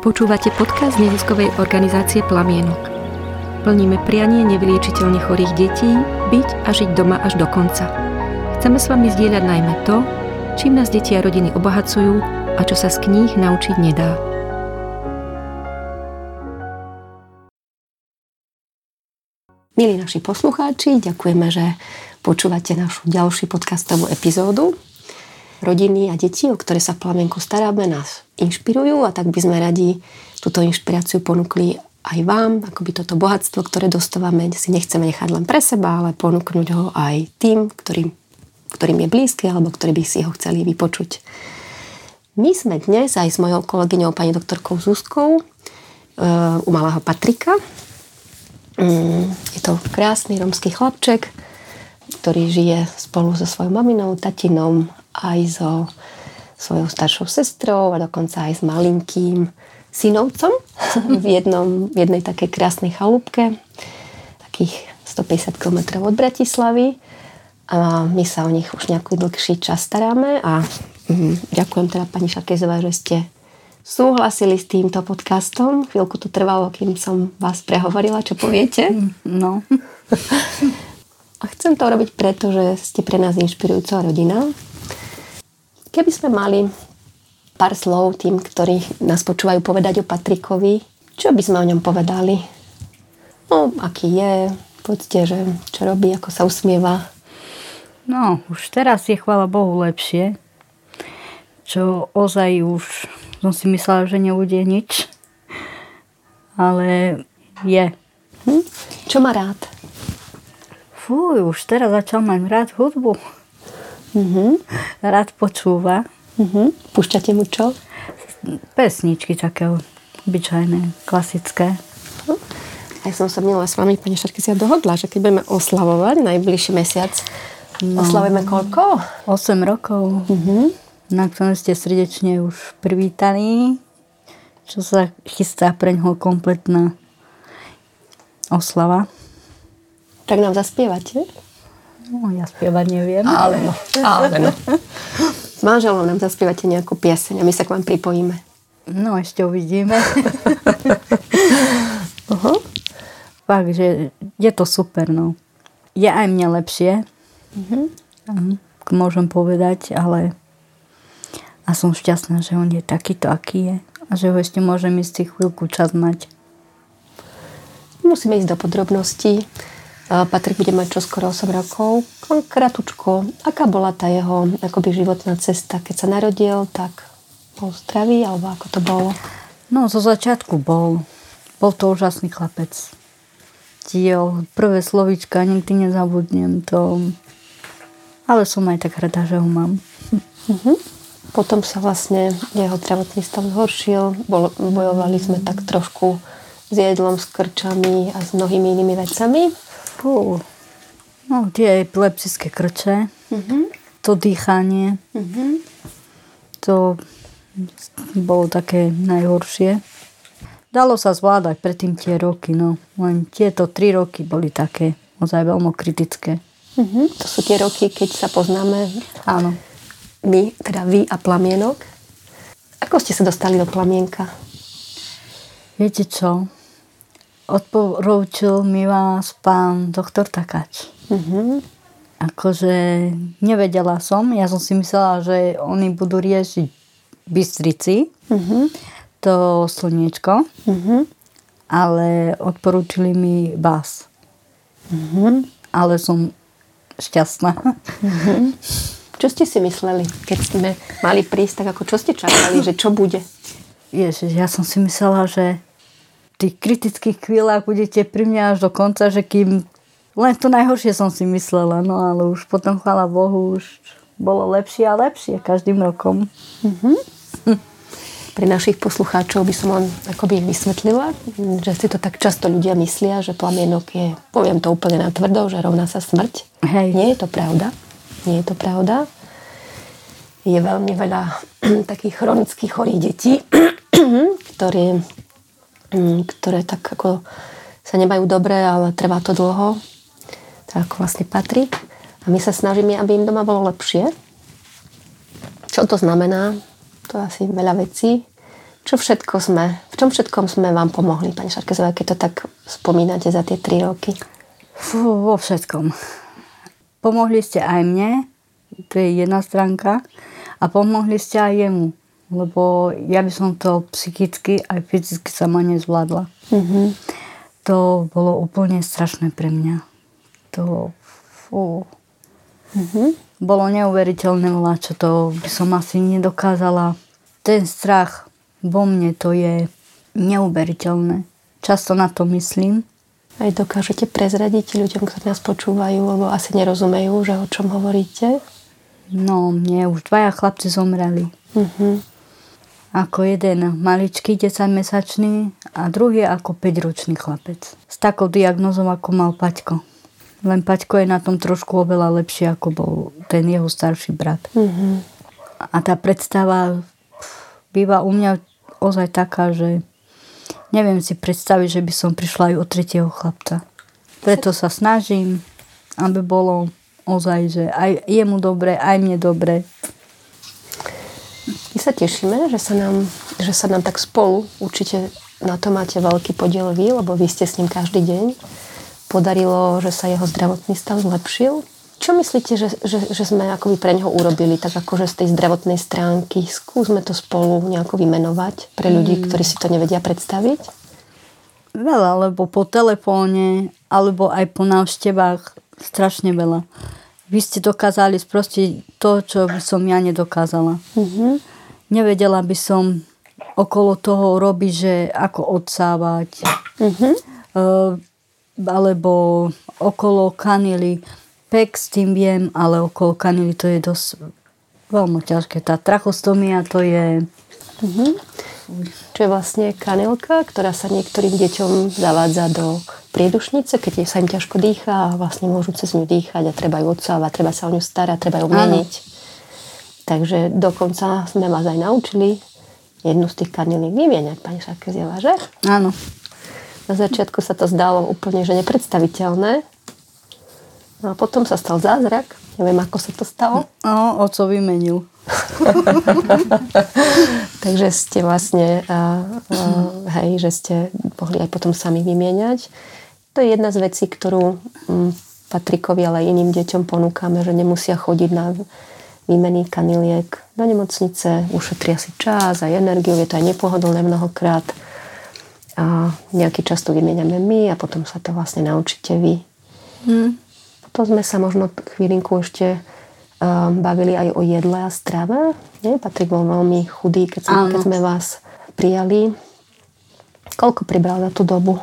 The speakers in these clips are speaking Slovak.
Počúvate podcast neziskovej organizácie Plamienok. Plníme prianie nevyliečiteľne chorých detí byť a žiť doma až do konca. Chceme s vami zdieľať najmä to, čím nás deti a rodiny obohacujú a čo sa z kníh naučiť nedá. Milí naši poslucháči, ďakujeme, že počúvate našu ďalšiu podcastovú epizódu rodiny a deti, o ktoré sa v plamienku staráme, nás inšpirujú a tak by sme radi túto inšpiráciu ponúkli aj vám, akoby toto bohatstvo, ktoré dostávame, si nechceme nechať len pre seba, ale ponúknuť ho aj tým, ktorým, ktorým je blízky alebo ktorí by si ho chceli vypočuť. My sme dnes aj s mojou kolegyňou pani doktorkou Zuzkou e, u malého Patrika. Mm, je to krásny romský chlapček, ktorý žije spolu so svojou maminou, tatinom aj so svojou staršou sestrou a dokonca aj s malinkým synovcom v, jednom, v jednej takej krásnej chalúbke, takých 150 km od Bratislavy. A my sa o nich už nejaký dlhší čas staráme a mm, ďakujem teda pani Šakezová, že ste súhlasili s týmto podcastom. Chvíľku to trvalo, kým som vás prehovorila, čo poviete. No. A chcem to robiť preto, že ste pre nás inšpirujúca rodina Keby sme mali pár slov tým, ktorí nás počúvajú povedať o Patrikovi, čo by sme o ňom povedali? No, aký je, povedzte, že čo robí, ako sa usmieva. No, už teraz je, chvála Bohu, lepšie. Čo ozaj už som si myslela, že nebude nič. Ale je. Hm? Čo má rád? Fú, už teraz začal mať rád hudbu. Uh-huh. Rád počúva. Uh-huh. Púšťate mu čo? Pesničky také obyčajné, klasické. Uh-huh. Ja som sa minula s vami, pani Šarky, si dohodla, že keď budeme oslavovať najbližší mesiac, no, oslavujeme koľko? 8 rokov. Uh-huh. Na ktorom ste srdečne už privítaní. Čo sa chystá pre ňoho kompletná oslava. Tak nám zaspievate? No, ja spievať neviem. Ale no, ale no. S manželom nám zaspievate nejakú pieseň a my sa k vám pripojíme. No, ešte uvidíme. uh-huh. Fakt, že je to super, no. Je aj mne lepšie. Uh-huh. Uh-huh. Môžem povedať, ale a som šťastná, že on je takýto, aký je. A že ho ešte môžem ísť chvíľku čas mať. Musíme ísť do podrobností. Patrik bude mať čoskoro 8 rokov. Kratučko, aká bola tá jeho akoby životná cesta? Keď sa narodil, tak bol zdravý, alebo ako to bolo? No, zo začiatku bol. Bol to úžasný chlapec. Tiel, prvé slovička, nikdy nezabudnem to. Ale som aj tak rada, že ho mám. Uh-huh. Potom sa vlastne jeho zdravotný stav zhoršil. Bol, bojovali sme tak trošku s jedlom, s krčami a s mnohými inými vecami. Fú. No, tie epileptické krče, uh-huh. to dýchanie, uh-huh. to bolo také najhoršie. Dalo sa zvládať predtým tie roky, no. Len tieto tri roky boli také ozaj veľmi kritické. Uh-huh. To sú tie roky, keď sa poznáme. Áno. My, teda vy a plamienok. Ako ste sa dostali do plamienka? Viete čo? Odporúčil mi vás pán doktor Takáč. Uh-huh. Akože nevedela som, ja som si myslela, že oni budú riešiť Bystrici, uh-huh. to slniečko, uh-huh. ale odporúčili mi vás. Uh-huh. Ale som šťastná. Uh-huh. Čo ste si mysleli, keď sme mali prísť, tak ako čo ste čakali, že čo bude? Ježiš, ja som si myslela, že tých kritických chvíľach budete pri mňa až do konca, že kým len to najhoršie som si myslela, no ale už potom, chvála Bohu, už bolo lepšie a lepšie každým rokom. Mm-hmm. Pre našich poslucháčov by som len akoby vysvetlila, že si to tak často ľudia myslia, že plamienok je, poviem to úplne na tvrdo, že rovná sa smrť. Hej. Nie je to pravda. Nie je to pravda. Je veľmi veľa takých chronických chorých detí, ktorí Mm, ktoré tak ako sa nemajú dobre, ale trvá to dlho. Tak ako vlastne patrí. A my sa snažíme, aby im doma bolo lepšie. Čo to znamená? To je asi veľa vecí. Čo všetko sme, v čom všetkom sme vám pomohli, pani Šarkezová, keď to tak spomínate za tie tri roky? Fú, vo všetkom. Pomohli ste aj mne, to je jedna stránka, a pomohli ste aj jemu, lebo ja by som to psychicky aj fyzicky sama nezvládla. Mm-hmm. To bolo úplne strašné pre mňa. To, fú. Mm-hmm. Bolo neuveriteľné, čo to by som asi nedokázala. Ten strach vo mne to je neuveriteľné. Často na to myslím. Aj dokážete prezradiť ľuďom, ktorí nás počúvajú, lebo asi nerozumejú, že o čom hovoríte? No, mne už dvaja chlapci zomreli. Uh-huh. Ako jeden maličký 10-mesačný a druhý ako 5-ročný chlapec. S takou diagnozou, ako mal Paťko. Len Paťko je na tom trošku oveľa lepšie, ako bol ten jeho starší brat. Uh-huh. A tá predstava býva u mňa ozaj taká, že neviem si predstaviť, že by som prišla aj o tretieho chlapca. Preto sa snažím, aby bolo ozaj, že aj jemu dobre, aj mne dobre. Sa tešíme, že sa nám, že sa nám tak spolu určite na to máte veľký podiel vy, lebo vy ste s ním každý deň. Podarilo, že sa jeho zdravotný stav zlepšil čo myslíte, že, že, že sme akoby pre neho urobili, tak akože z tej zdravotnej stránky? Skúsme to spolu nejako vymenovať pre ľudí, mm. ktorí si to nevedia predstaviť. Veľa, lebo po telefóne, alebo aj po návštevách strašne veľa. Vy ste dokázali sprostiť to, čo by som ja nedokázala. Mm-hmm. Nevedela by som okolo toho robiť, že ako odsávať. Mm-hmm. Uh, alebo okolo kanily pek s tým viem, ale okolo kanily to je dosť veľmi ťažké. Tá trachostomia to je... Uh-huh. Čo je vlastne kanilka, ktorá sa niektorým deťom zavádza do priedušnice, keď sa im ťažko dýcha a vlastne môžu cez ňu dýchať a treba ju odsávať, treba sa o ňu starať, treba ju meniť. Takže dokonca sme vás aj naučili jednu z tých kaniliek vymieňať, pani Šarkezieva, že? Áno. Na začiatku sa to zdalo úplne že nepredstaviteľné, No a potom sa stal zázrak. Neviem, ako sa to stalo. No, oco vymenil. Takže ste vlastne, uh, uh, hej, že ste mohli aj potom sami vymieňať. To je jedna z vecí, ktorú um, Patrikovi, ale aj iným deťom ponúkame, že nemusia chodiť na výmeny kaniliek do nemocnice, ušetria si čas a energiu, je to aj nepohodlné mnohokrát. A nejaký čas to vymieňame my a potom sa to vlastne naučíte vy. Hmm. To sme sa možno chvílinku ešte um, bavili aj o jedle a strave. Nie? Patrik bol veľmi chudý, keď, sme, keď sme vás prijali. Koľko pribral za tú dobu?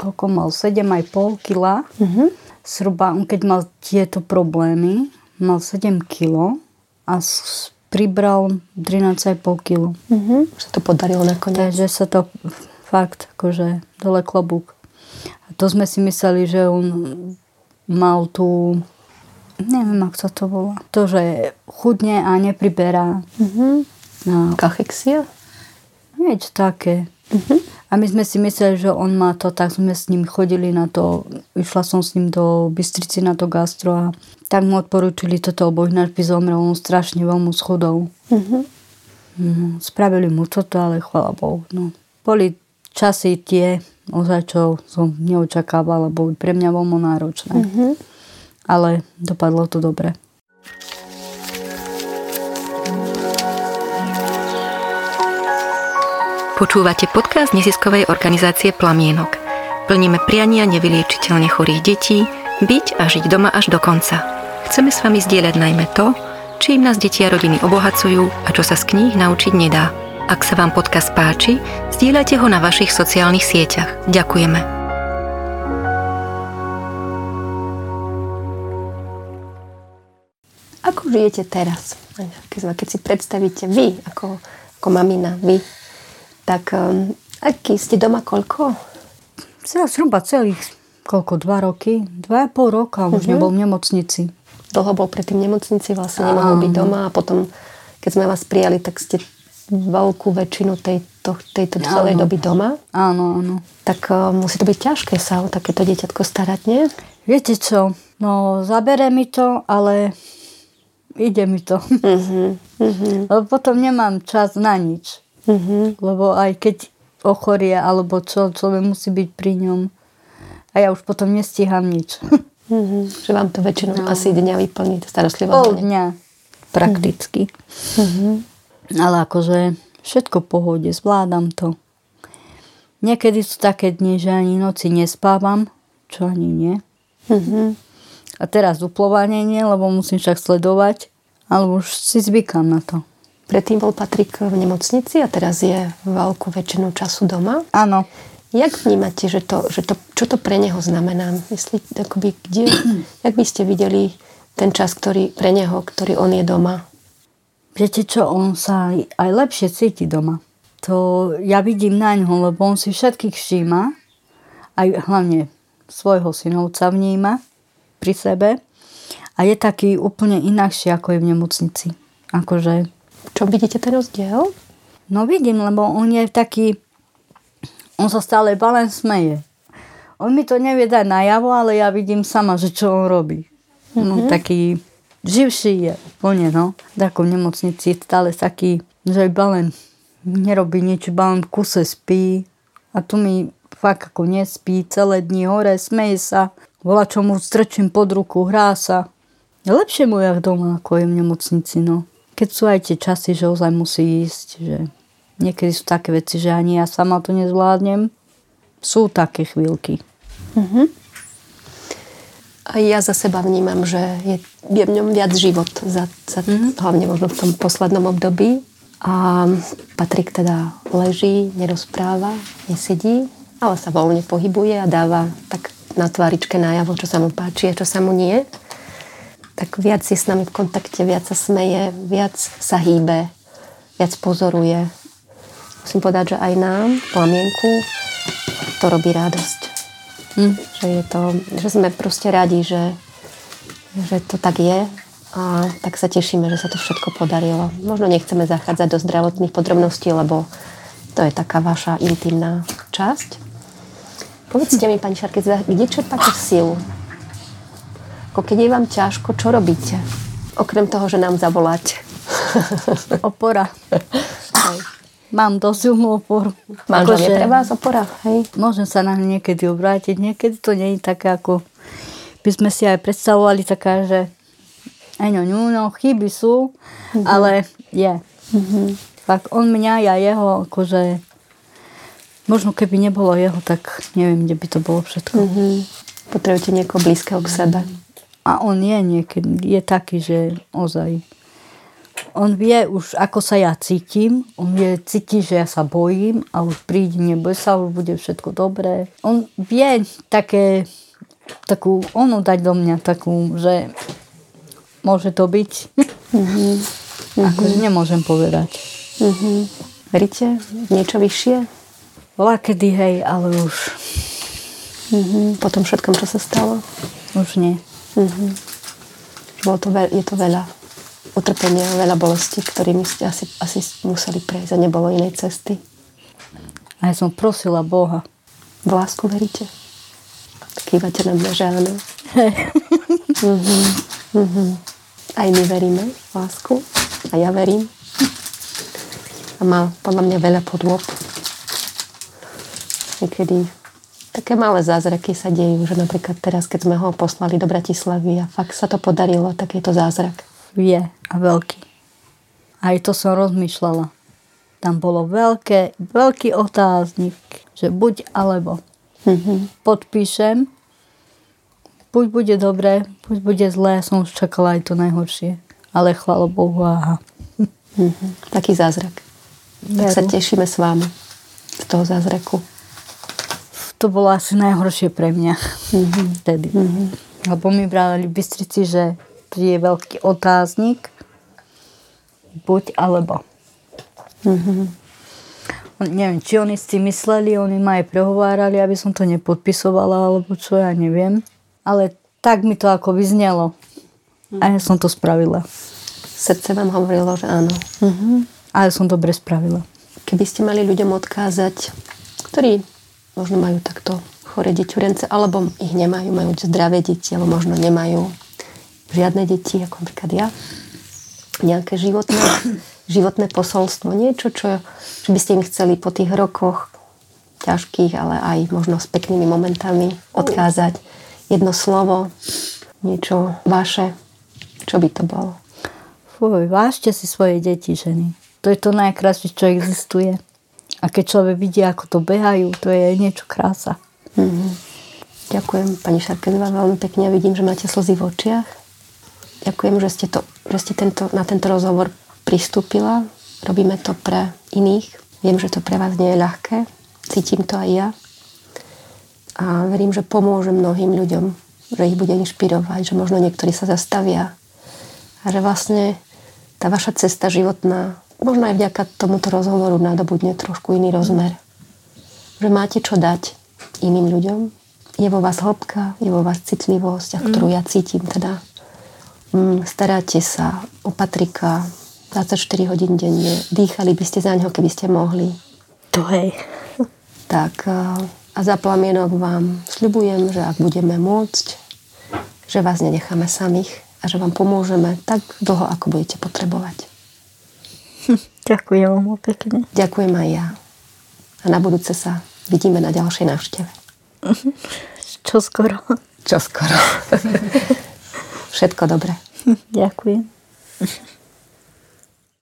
Koľko mal? 7,5 kg. Uh-huh. Sruba, keď mal tieto problémy, mal 7 kg a pribral 13,5 kg. Uh-huh. Sa to podarilo nakoniec. Takže sa to fakt, akože dole klobúk. A to sme si mysleli, že on mal tu neviem, ako sa to volá. To, že chudne a nepriberá. Mm-hmm. No. Kachexia? Niečo také. Mm-hmm. A my sme si mysleli, že on má to, tak sme s ním chodili na to, išla som s ním do Bystrici na to gastro a tak mu odporúčili toto, lebo ináč by zomrel, on strašne veľmi schodou. Mm-hmm. No, spravili mu toto, ale chvala Bohu. No. Boli časy tie, ozaj čo som neočakávala, boli pre mňa veľmi náročné. Mm-hmm. Ale dopadlo to dobre. Počúvate podcast neziskovej organizácie Plamienok. Plníme priania nevyliečiteľne chorých detí, byť a žiť doma až do konca. Chceme s vami zdieľať najmä to, čím nás deti a rodiny obohacujú a čo sa z kníh naučiť nedá. Ak sa vám podcast páči, zdieľajte ho na vašich sociálnych sieťach. Ďakujeme. Ako žijete teraz? Keď si predstavíte vy, ako, ako mamina, vy, tak um, aký ste doma koľko? Celá zhruba celých koľko, dva roky? Dva a pol roka už uh-huh. nebol v nemocnici. Dlho bol predtým v nemocnici, vlastne nemohol byť doma a potom, keď sme vás prijali, tak ste veľkú väčšinu tejto, tejto celej doby doma. Áno, áno. Tak uh, musí to byť ťažké sa o takéto dieťatko starať, nie? Viete čo, no zabere mi to, ale ide mi to. Uh-huh, uh-huh. Lebo potom nemám čas na nič. Mm-hmm. Lebo aj keď ochorie alebo čo, človek musí byť pri ňom. A ja už potom nestíham nič. Mm-hmm. Že vám to väčšinou no. asi dňa vyplní starostlivosť. Pol dňa prakticky. Mm-hmm. Ale akože všetko v pohode, zvládam to. Niekedy sú také dni, že ani noci nespávam, čo ani nie. Mm-hmm. A teraz uplovanie nie, lebo musím však sledovať, ale už si zvykám na to. Predtým bol Patrik v nemocnici a teraz je veľkú väčšinu času doma. Áno. Jak vnímate, že to, že to, čo to pre neho znamená? Myslí, akoby, kde, jak by ste videli ten čas, ktorý pre neho, ktorý on je doma? Viete čo, on sa aj lepšie cíti doma to ja vidím na ňo, lebo on si všetkých všíma, aj hlavne svojho synovca vníma pri sebe a je taký úplne inakší, ako je v nemocnici. Akože... Čo vidíte ten rozdiel? No vidím, lebo on je taký, on sa stále balen smeje. On mi to nevie dať najavo, ale ja vidím sama, že čo on robí. Mm-hmm. No, taký živší je úplne, no. Tako v nemocnici stále taký, že je balen nerobí nič, iba len v kuse spí. A tu mi fakt ako nespí celé dni hore, smeje sa, volá čo mu strčím pod ruku, hrá sa. Lepšie mu jak doma, ako je v nemocnici, no. Keď sú aj tie časy, že ozaj musí ísť, že niekedy sú také veci, že ani ja sama to nezvládnem. Sú také chvíľky. Uh-huh. A ja za seba vnímam, že je, je v ňom viac život, za, za, uh-huh. hlavne možno v tom poslednom období a Patrik teda leží, nerozpráva, nesedí, ale sa voľne pohybuje a dáva tak na tváričke najavo, čo sa mu páči a čo sa mu nie. Tak viac je s nami v kontakte, viac sa smeje, viac sa hýbe, viac pozoruje. Musím povedať, že aj nám, plamienku, to robí radosť. Hm. Že, je to, že sme proste radi, že, že to tak je a tak sa tešíme, že sa to všetko podarilo. Možno nechceme zachádzať do zdravotných podrobností, lebo to je taká vaša intimná časť. Povedzte mi, pani Šarkec, kde čerpáte silu? Ako keď je vám ťažko, čo robíte? Okrem toho, že nám zavoláte. Opora. Mám dosť silnú oporu. Manžel je pre vás opora, hej? Môžem sa na niekedy obrátiť. Niekedy to nie je také, ako by sme si aj predstavovali, taká, že Eňo, ňuňo, chyby sú, mm-hmm. ale je. Mm-hmm. Tak on mňa, ja jeho, akože možno keby nebolo jeho, tak neviem, kde by to bolo všetko. Mm-hmm. Potrebujete niekoho blízkeho k sebe. A on je niekedy, je taký, že ozaj on vie už, ako sa ja cítim, on vie, cíti, že ja sa bojím a už príde, neboj sa, už bude všetko dobré. On vie také, takú onu dať do mňa, takú, že môže to byť. Mm-hmm. Akože nemôžem povedať. Mm-hmm. Veríte niečo vyššie? Bola kedy, hej, ale už... Mm-hmm. Po tom všetkom, čo sa stalo? Už nie. Mm-hmm. Bolo to veľ, je to veľa utrpenia, veľa bolesti, ktorými ste asi, asi museli prejsť a nebolo inej cesty. A ja som prosila Boha. V lásku veríte? Kývate na mňa, že áno. mm-hmm. Mm-hmm. Aj my veríme v lásku. A ja verím. A má podľa mňa veľa podôb. Niekedy také malé zázraky sa dejú, že napríklad teraz, keď sme ho poslali do Bratislavy a fakt sa to podarilo, tak je to zázrak. Vie a veľký. Aj to som rozmýšľala. Tam bolo veľké, veľký otáznik, že buď alebo. Mm-hmm. Podpíšem buď bude dobré, buď bude zlé. Som už čakala aj to najhoršie. Ale chvála Bohu, aha. Mm-hmm. Taký zázrak. Veru. Tak sa tešíme s vámi z toho zázraku. To bolo asi najhoršie pre mňa mm-hmm. vtedy. Mm-hmm. Lebo mi brali v Bystrici, že je veľký otáznik buď alebo. Mm-hmm. Neviem, či oni si mysleli, oni ma aj prehovárali, aby som to nepodpisovala, alebo čo, ja neviem ale tak mi to ako vyznelo. A ja som to spravila. Srdce vám hovorilo, že áno. Uh-huh. A ja som dobre spravila. Keby ste mali ľuďom odkázať, ktorí možno majú takto chore deťurence, alebo ich nemajú, majú zdravé deti, alebo možno nemajú žiadne deti, ako napríklad ja, nejaké životné, životné posolstvo, niečo, čo, čo by ste im chceli po tých rokoch ťažkých, ale aj možno s peknými momentami odkázať. Jedno slovo, niečo vaše, čo by to bolo? Fuj, vážte si svoje deti, ženy. To je to najkrásnejšie, čo existuje. A keď človek vidí, ako to behajú, to je niečo krása. Mm-hmm. Ďakujem, pani Šarkezová, veľmi pekne. Vidím, že máte slzy v očiach. Ďakujem, že ste, to, že ste tento, na tento rozhovor pristúpila. Robíme to pre iných. Viem, že to pre vás nie je ľahké. Cítim to aj ja. A verím, že pomôže mnohým ľuďom, že ich bude inšpirovať, že možno niektorí sa zastavia. A že vlastne tá vaša cesta životná možno aj vďaka tomuto rozhovoru nadobudne trošku iný rozmer. Že máte čo dať iným ľuďom. Je vo vás hĺbka, je vo vás citlivosť, a ktorú mm. ja cítim teda. Mm, staráte sa o Patrika 24 hodín denne. Dýchali by ste za ňo, keby ste mohli. To hej. Tak a za plamienok vám sľubujem, že ak budeme môcť, že vás nenecháme samých a že vám pomôžeme tak dlho, ako budete potrebovať. Ďakujem vám pekne. Ďakujem aj ja. A na budúce sa vidíme na ďalšej návšteve. Čo skoro. Čo skoro. Všetko dobré. Ďakujem.